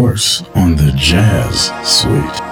Course on the Jazz Suite.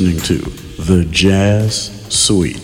Listening to The Jazz Suite.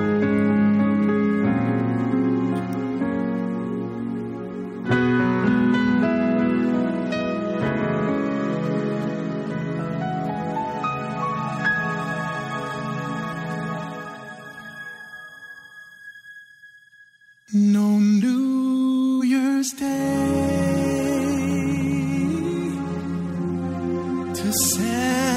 to say.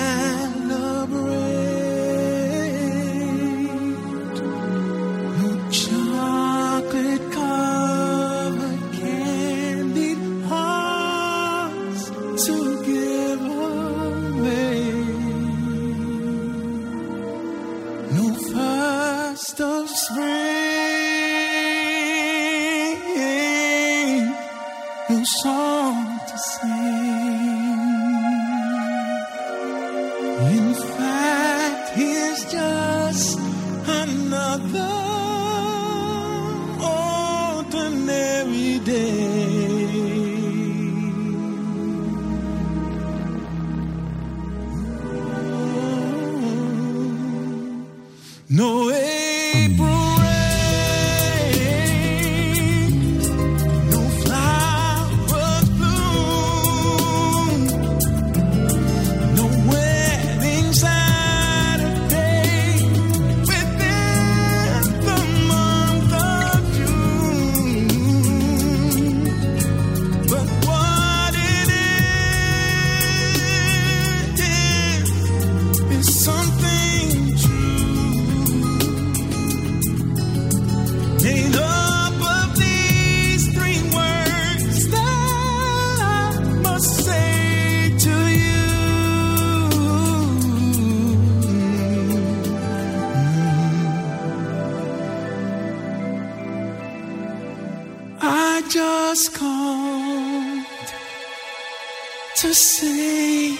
say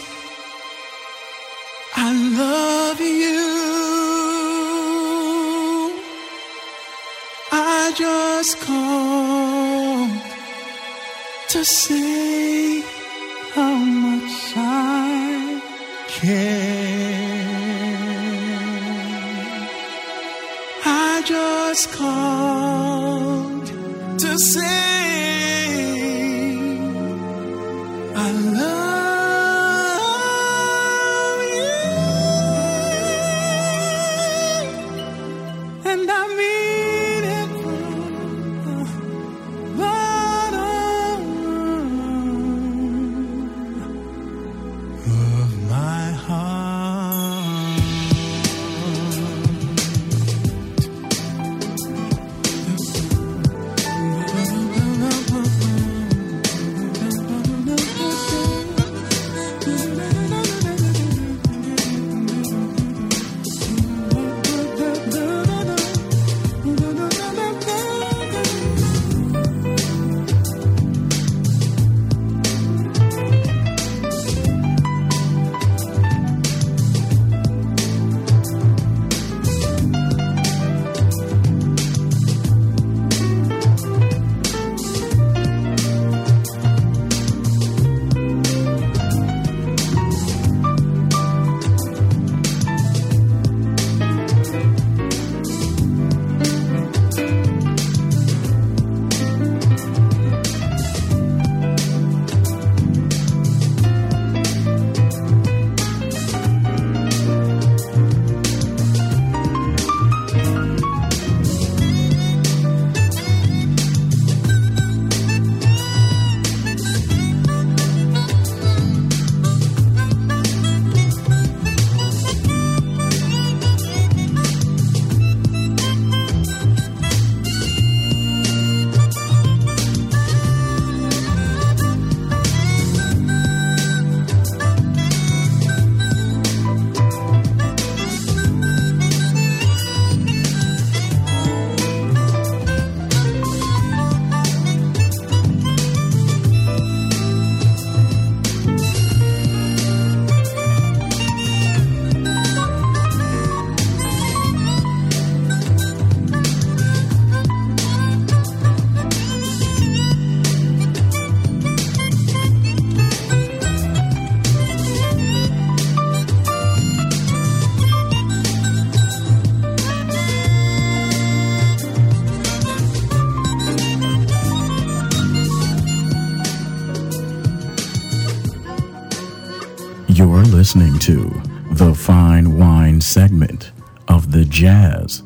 I love you. I just called to say how much I care. I just called to say. jazz.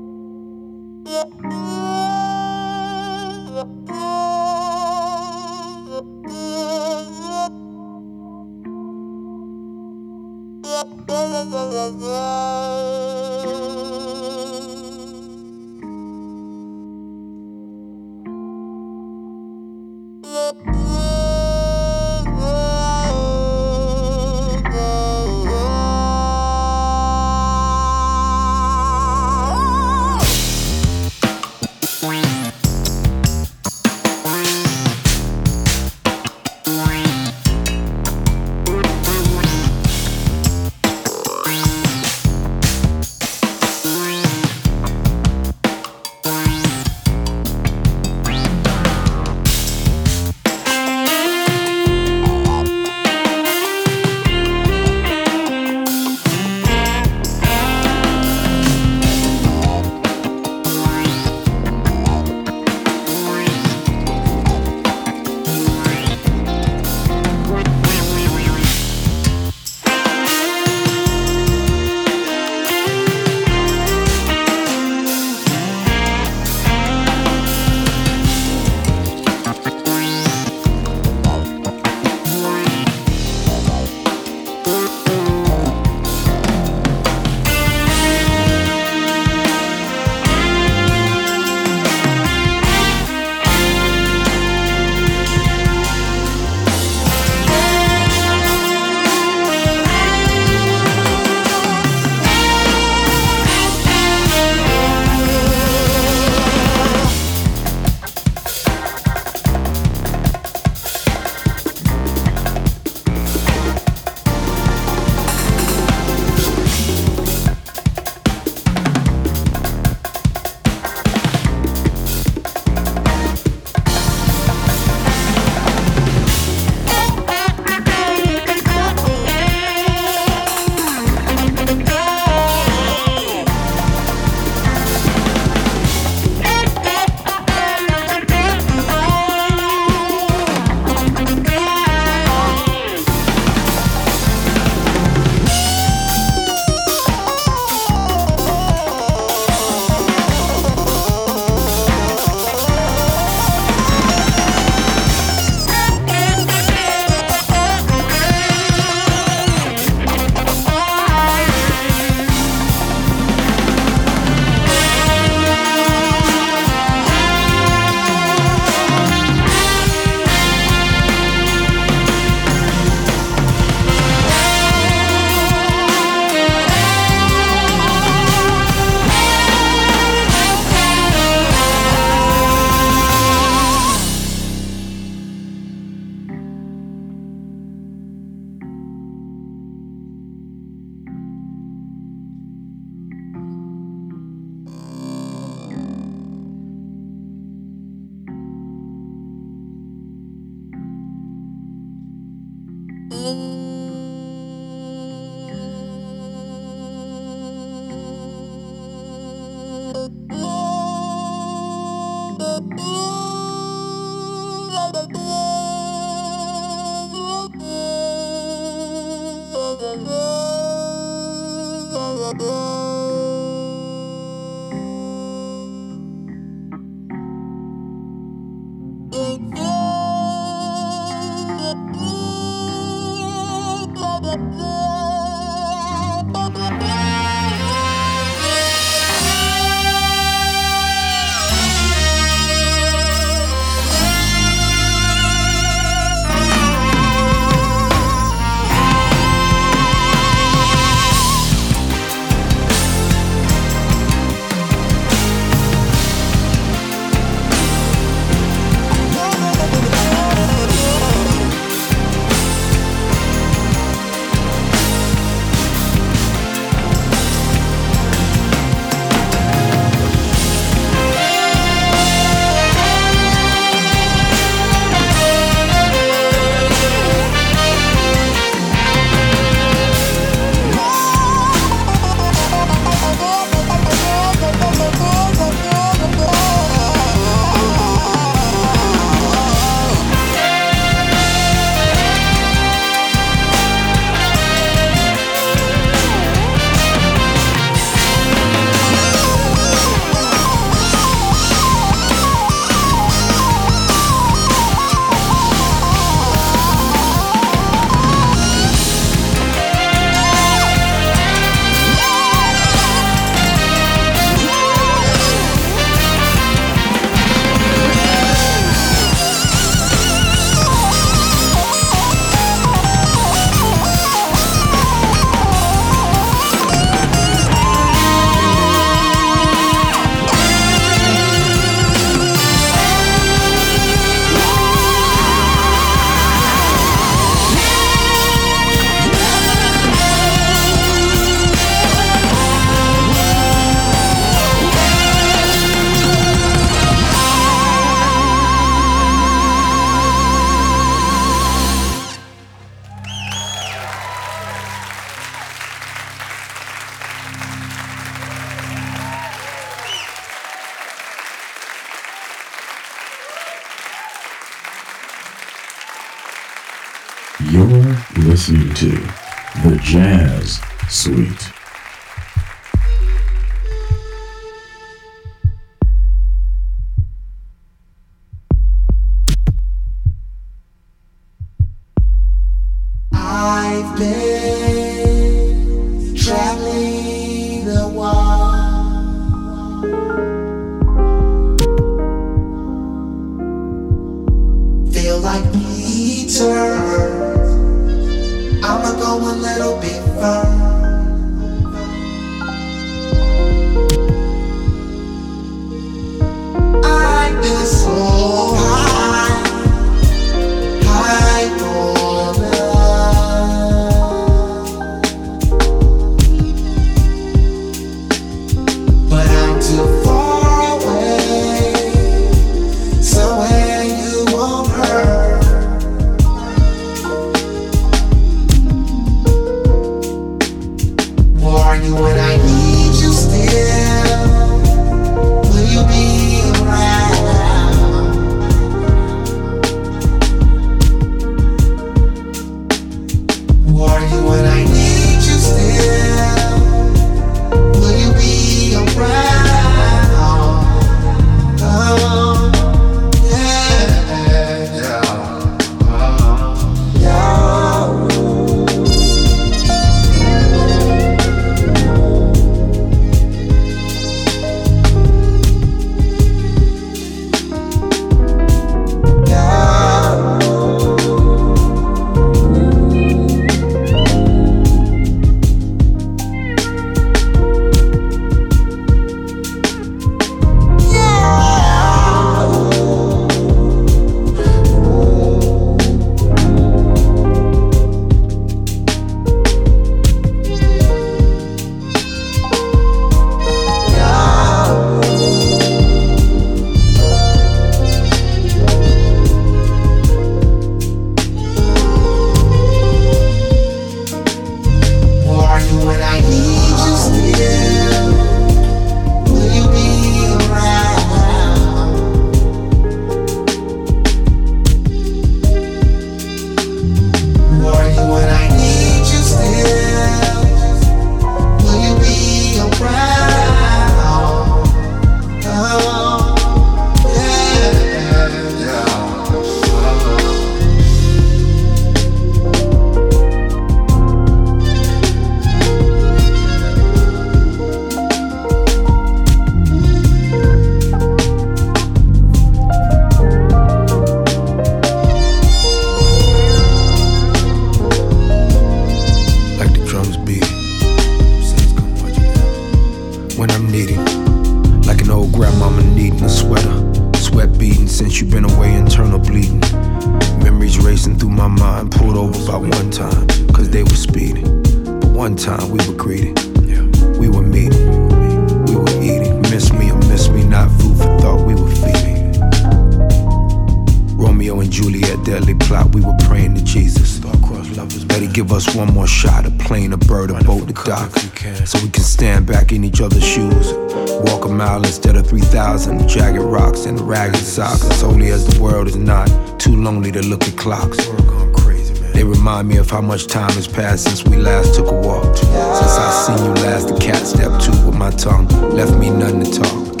How much time has passed since we last took a walk. Since I seen you last, the cat stepped two with my tongue, left me nothing to talk.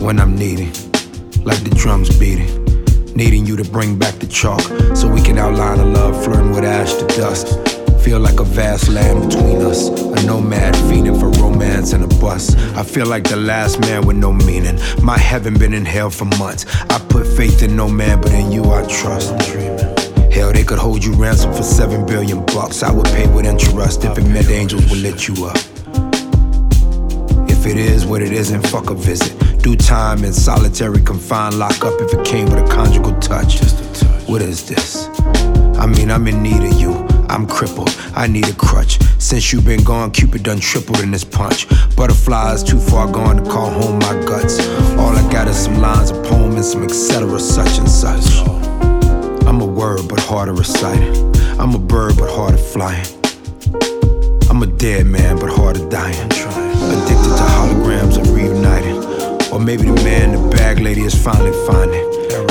When I'm needing, like the drums beating, needing you to bring back the chalk, so we can outline a love flirting with ash to dust. Feel like a vast land between us, a nomad fiending for romance and a bus. I feel like the last man with no meaning. My heaven been in hell for months. I put faith in no man, but in you I trust. Hell, they could hold you ransom for seven billion bucks. I would pay with interest if it meant angels would let you up. If it is what it isn't, fuck a visit. Do time in solitary confined lock up if it came with a conjugal touch. What is this? I mean, I'm in need of you. I'm crippled, I need a crutch. Since you've been gone, Cupid done tripled in this punch. Butterflies too far gone to call home my guts. All I got is some lines of poem and some etc. such and such. I'm a word, but hard to recite I'm a bird, but hard at flying. I'm a dead man, but hard at dying. Addicted to holograms of reuniting. Or maybe the man, the bag lady is finally finding.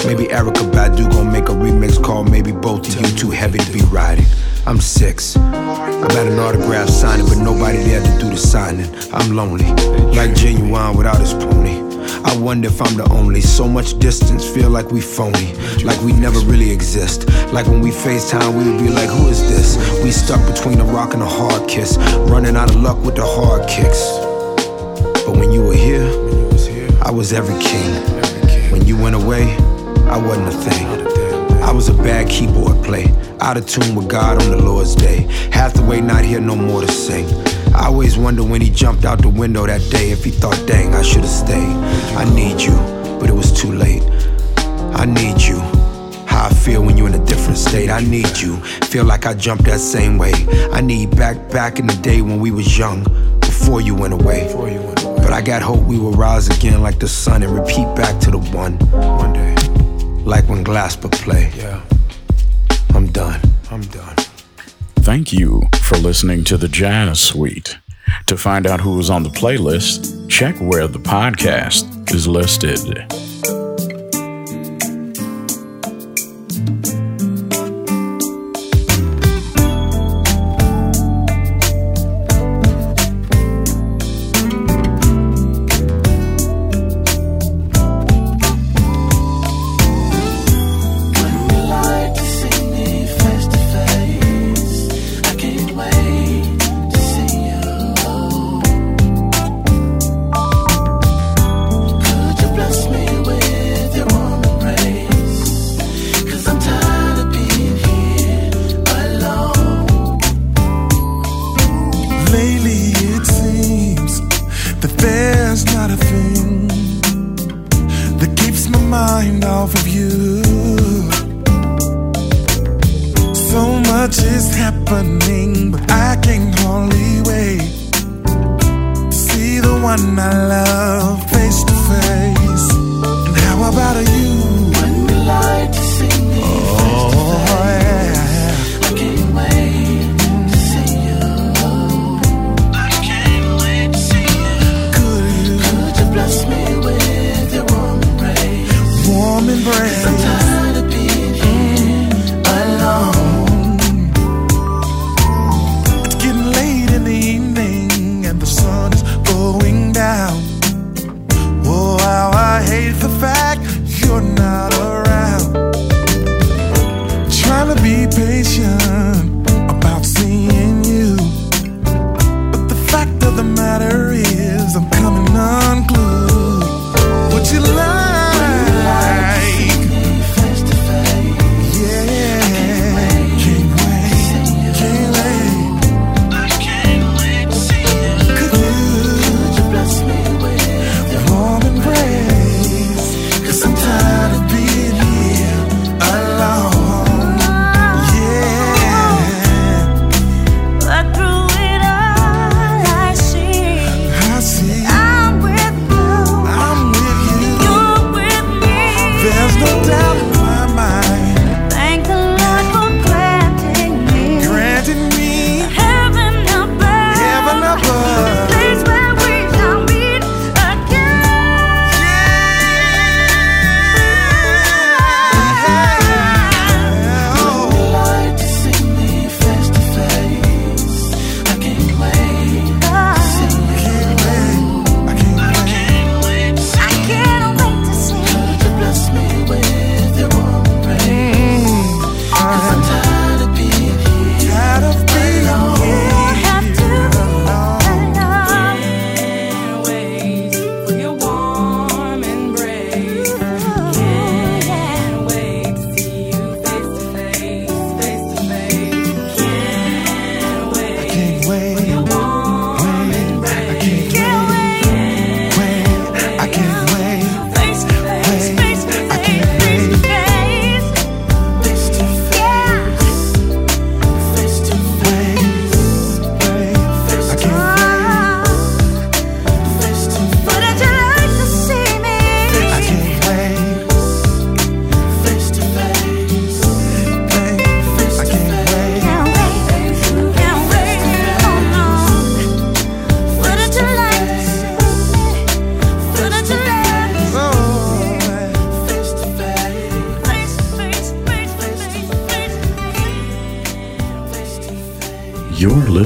Maybe Erykah Badu gon' make a remix call. Maybe Both of You Too Heavy to Be Riding. I'm six. I'm at an autograph signing, but nobody there to do the signing. I'm lonely, like Ginuwine without his pony. I wonder if I'm the only. So much distance, feel like we phony. Like we never really exist. Like when we FaceTime, we would be like, who is this? We stuck between a rock and a hard kiss. Running out of luck with the hard kicks. But when you were here, I was every king. When you went away, I wasn't a thing. I was a bad keyboard player, Out of tune with God on the Lord's day. Hathaway not here no more to sing. I always wonder when he jumped out the window that day if he thought, dang, I should have stayed. I need you, but it was too late. I need you. How I feel when you're in a different state. I need you. Feel like I jumped that same way. I need back back in the day when we was young, before you went away. But I got hope we will rise again like the sun and repeat back to the one. One day. Like when Glasper play. Yeah. I'm done. I'm done. Thank you for listening to the Jazz Suite. To find out who is on the playlist, check where the podcast is listed.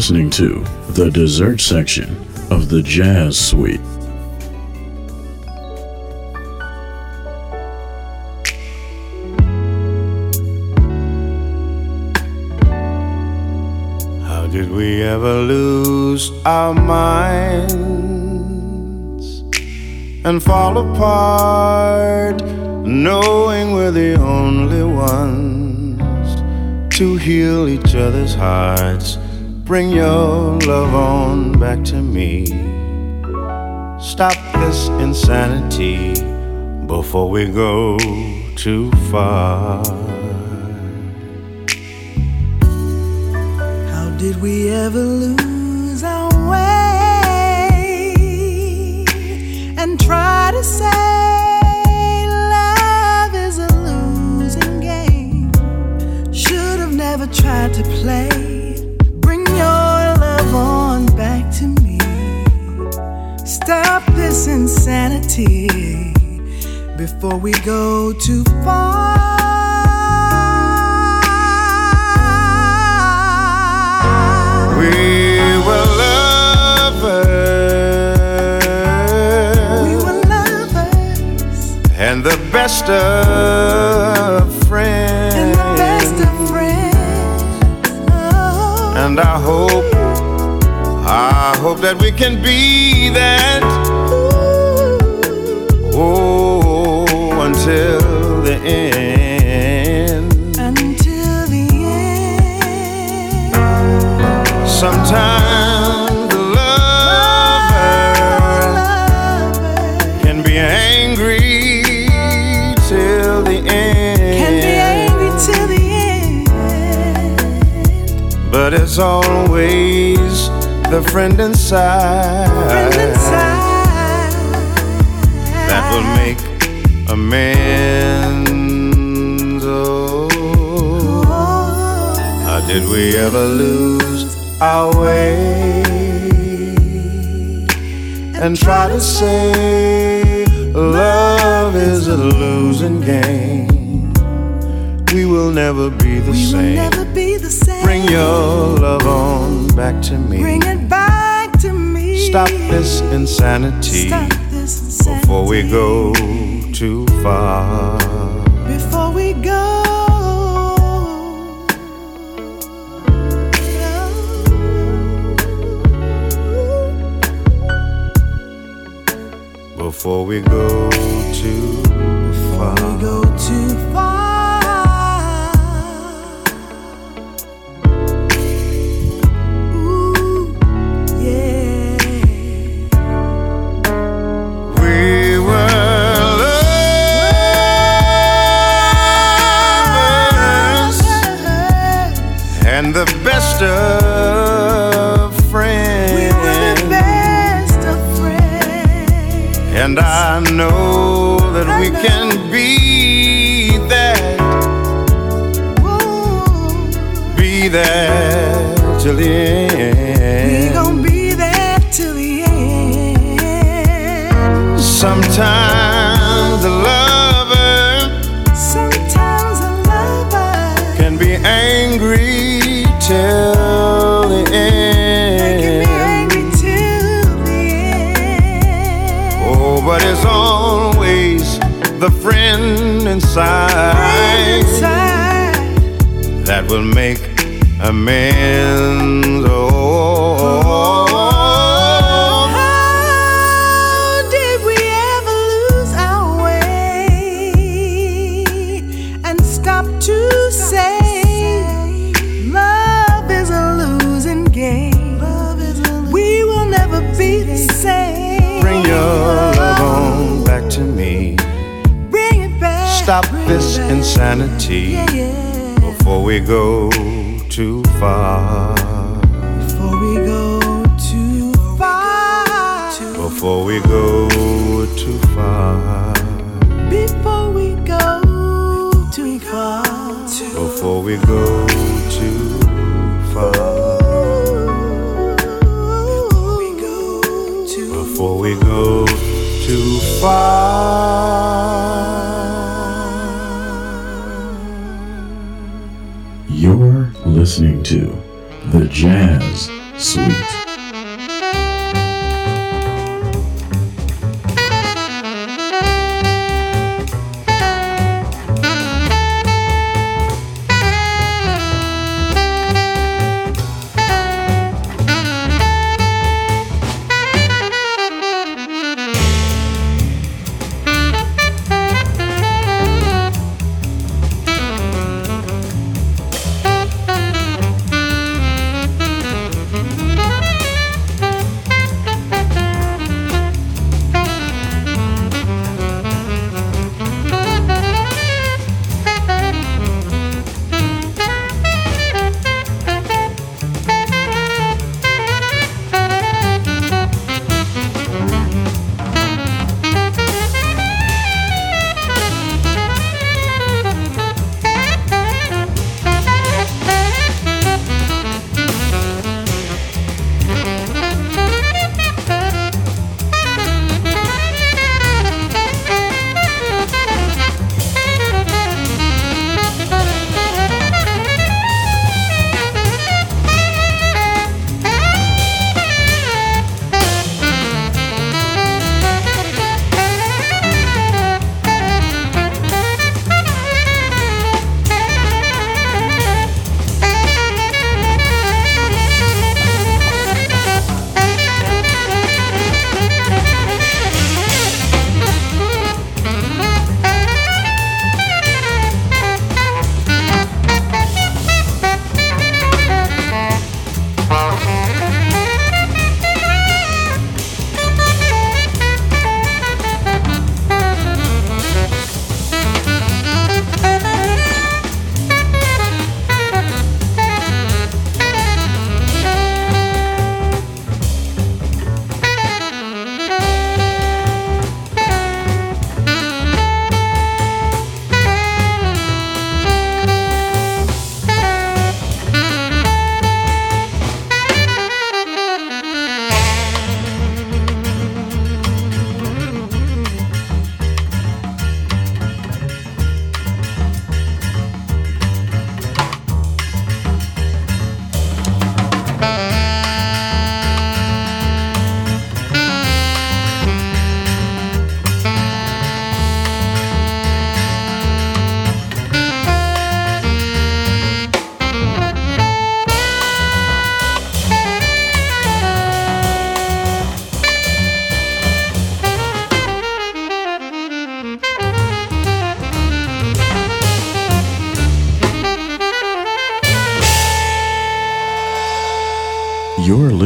Listening to the dessert section of the Jazz Suite. How did we ever lose our minds and fall apart, knowing we're the only ones to heal each other's hearts? Bring your love on back to me. Stop this insanity before we go too far. How did we ever lose our way and try to say love is a losing game? Should have never tried to play. This insanity before we go too far. We were lovers. We were lovers and the best of friends. and the best of friends. Oh, And I hope, I hope that we can be that. Oh, until the end. until the end. Sometimes the lover can be angry till the end. Can be angry till the end. But it's always the friend inside, Friend inside. Amends. Oh, how did we ever lose our way and try to say love is a losing game? We will never be the we will same. never be the same. Bring your love on back to me. Bring it back to me. Stop this insanity Stop this before we go too far. Before we go. Before we go too far. We go too You're listening to The Jazz Suite.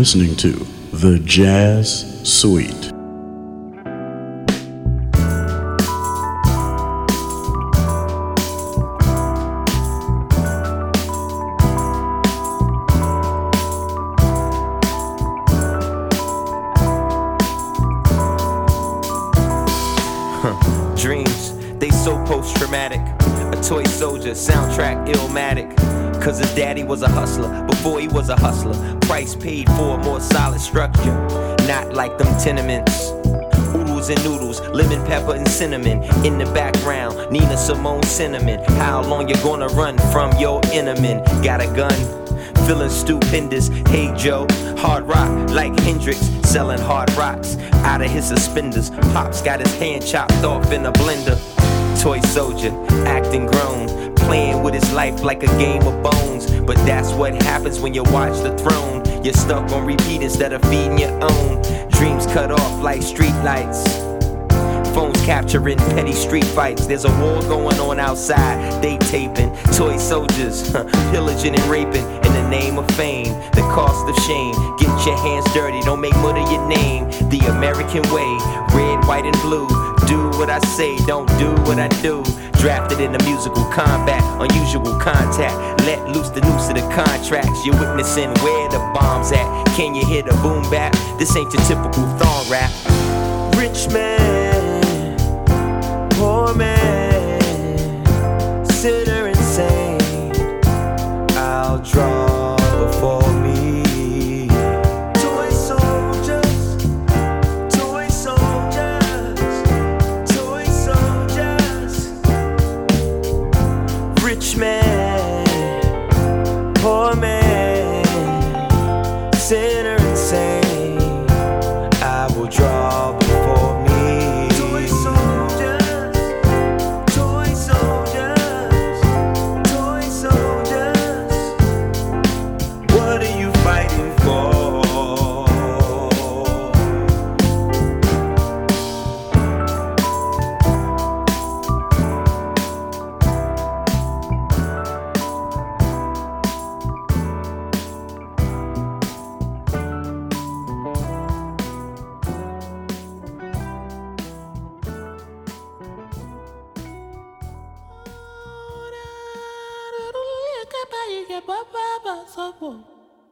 Listening to The Jazz Suite. Them tenements. Oodles and noodles, lemon pepper and cinnamon. In the background, Nina Simone cinnamon. How long you gonna run from your enemy? Got a gun? Feeling stupendous. Hey Joe, hard rock like Hendrix, selling hard rocks out of his suspenders. Pops got his hand chopped off in a blender. Toy soldier, acting grown playing with his life like a game of bones. But that's what happens when you watch the throne. You're stuck on repeat instead of feeding your own. Dreams cut off like streetlights. Phones capturing petty street fights. There's a war going on outside. They taping toy soldiers, pillaging and raping in the name of fame. The cost of shame. Get your hands dirty, don't make mud of your name. The American way, red, white, and blue. Do what I say, don't do what I do. Drafted in a musical combat, unusual contact. Let loose the noose of the contracts. You're witnessing where the bomb's at. Can you hear the boom bap? This ain't your typical thong rap. Rich man, poor man, sinner insane. I'll draw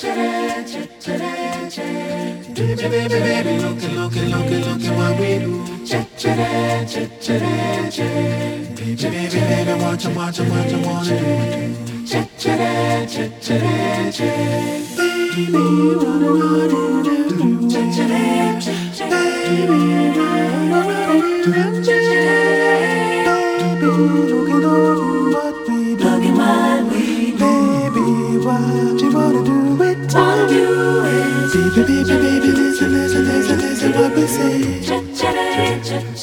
Baby, look at, look at, look at, look at what we do. Baby, baby, watch and watch and watch and wanna do. Baby, wanna wanna do. Baby, wanna. Baby,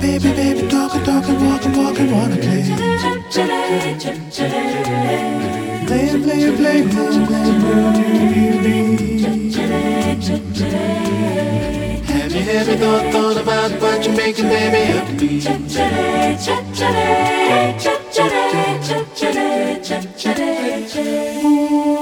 baby, baby, talking, talking, walking, walking, wanna play. Play, play, play, play, play, Have you ever thought, thought about what you're making, baby, upbeat? Ooh.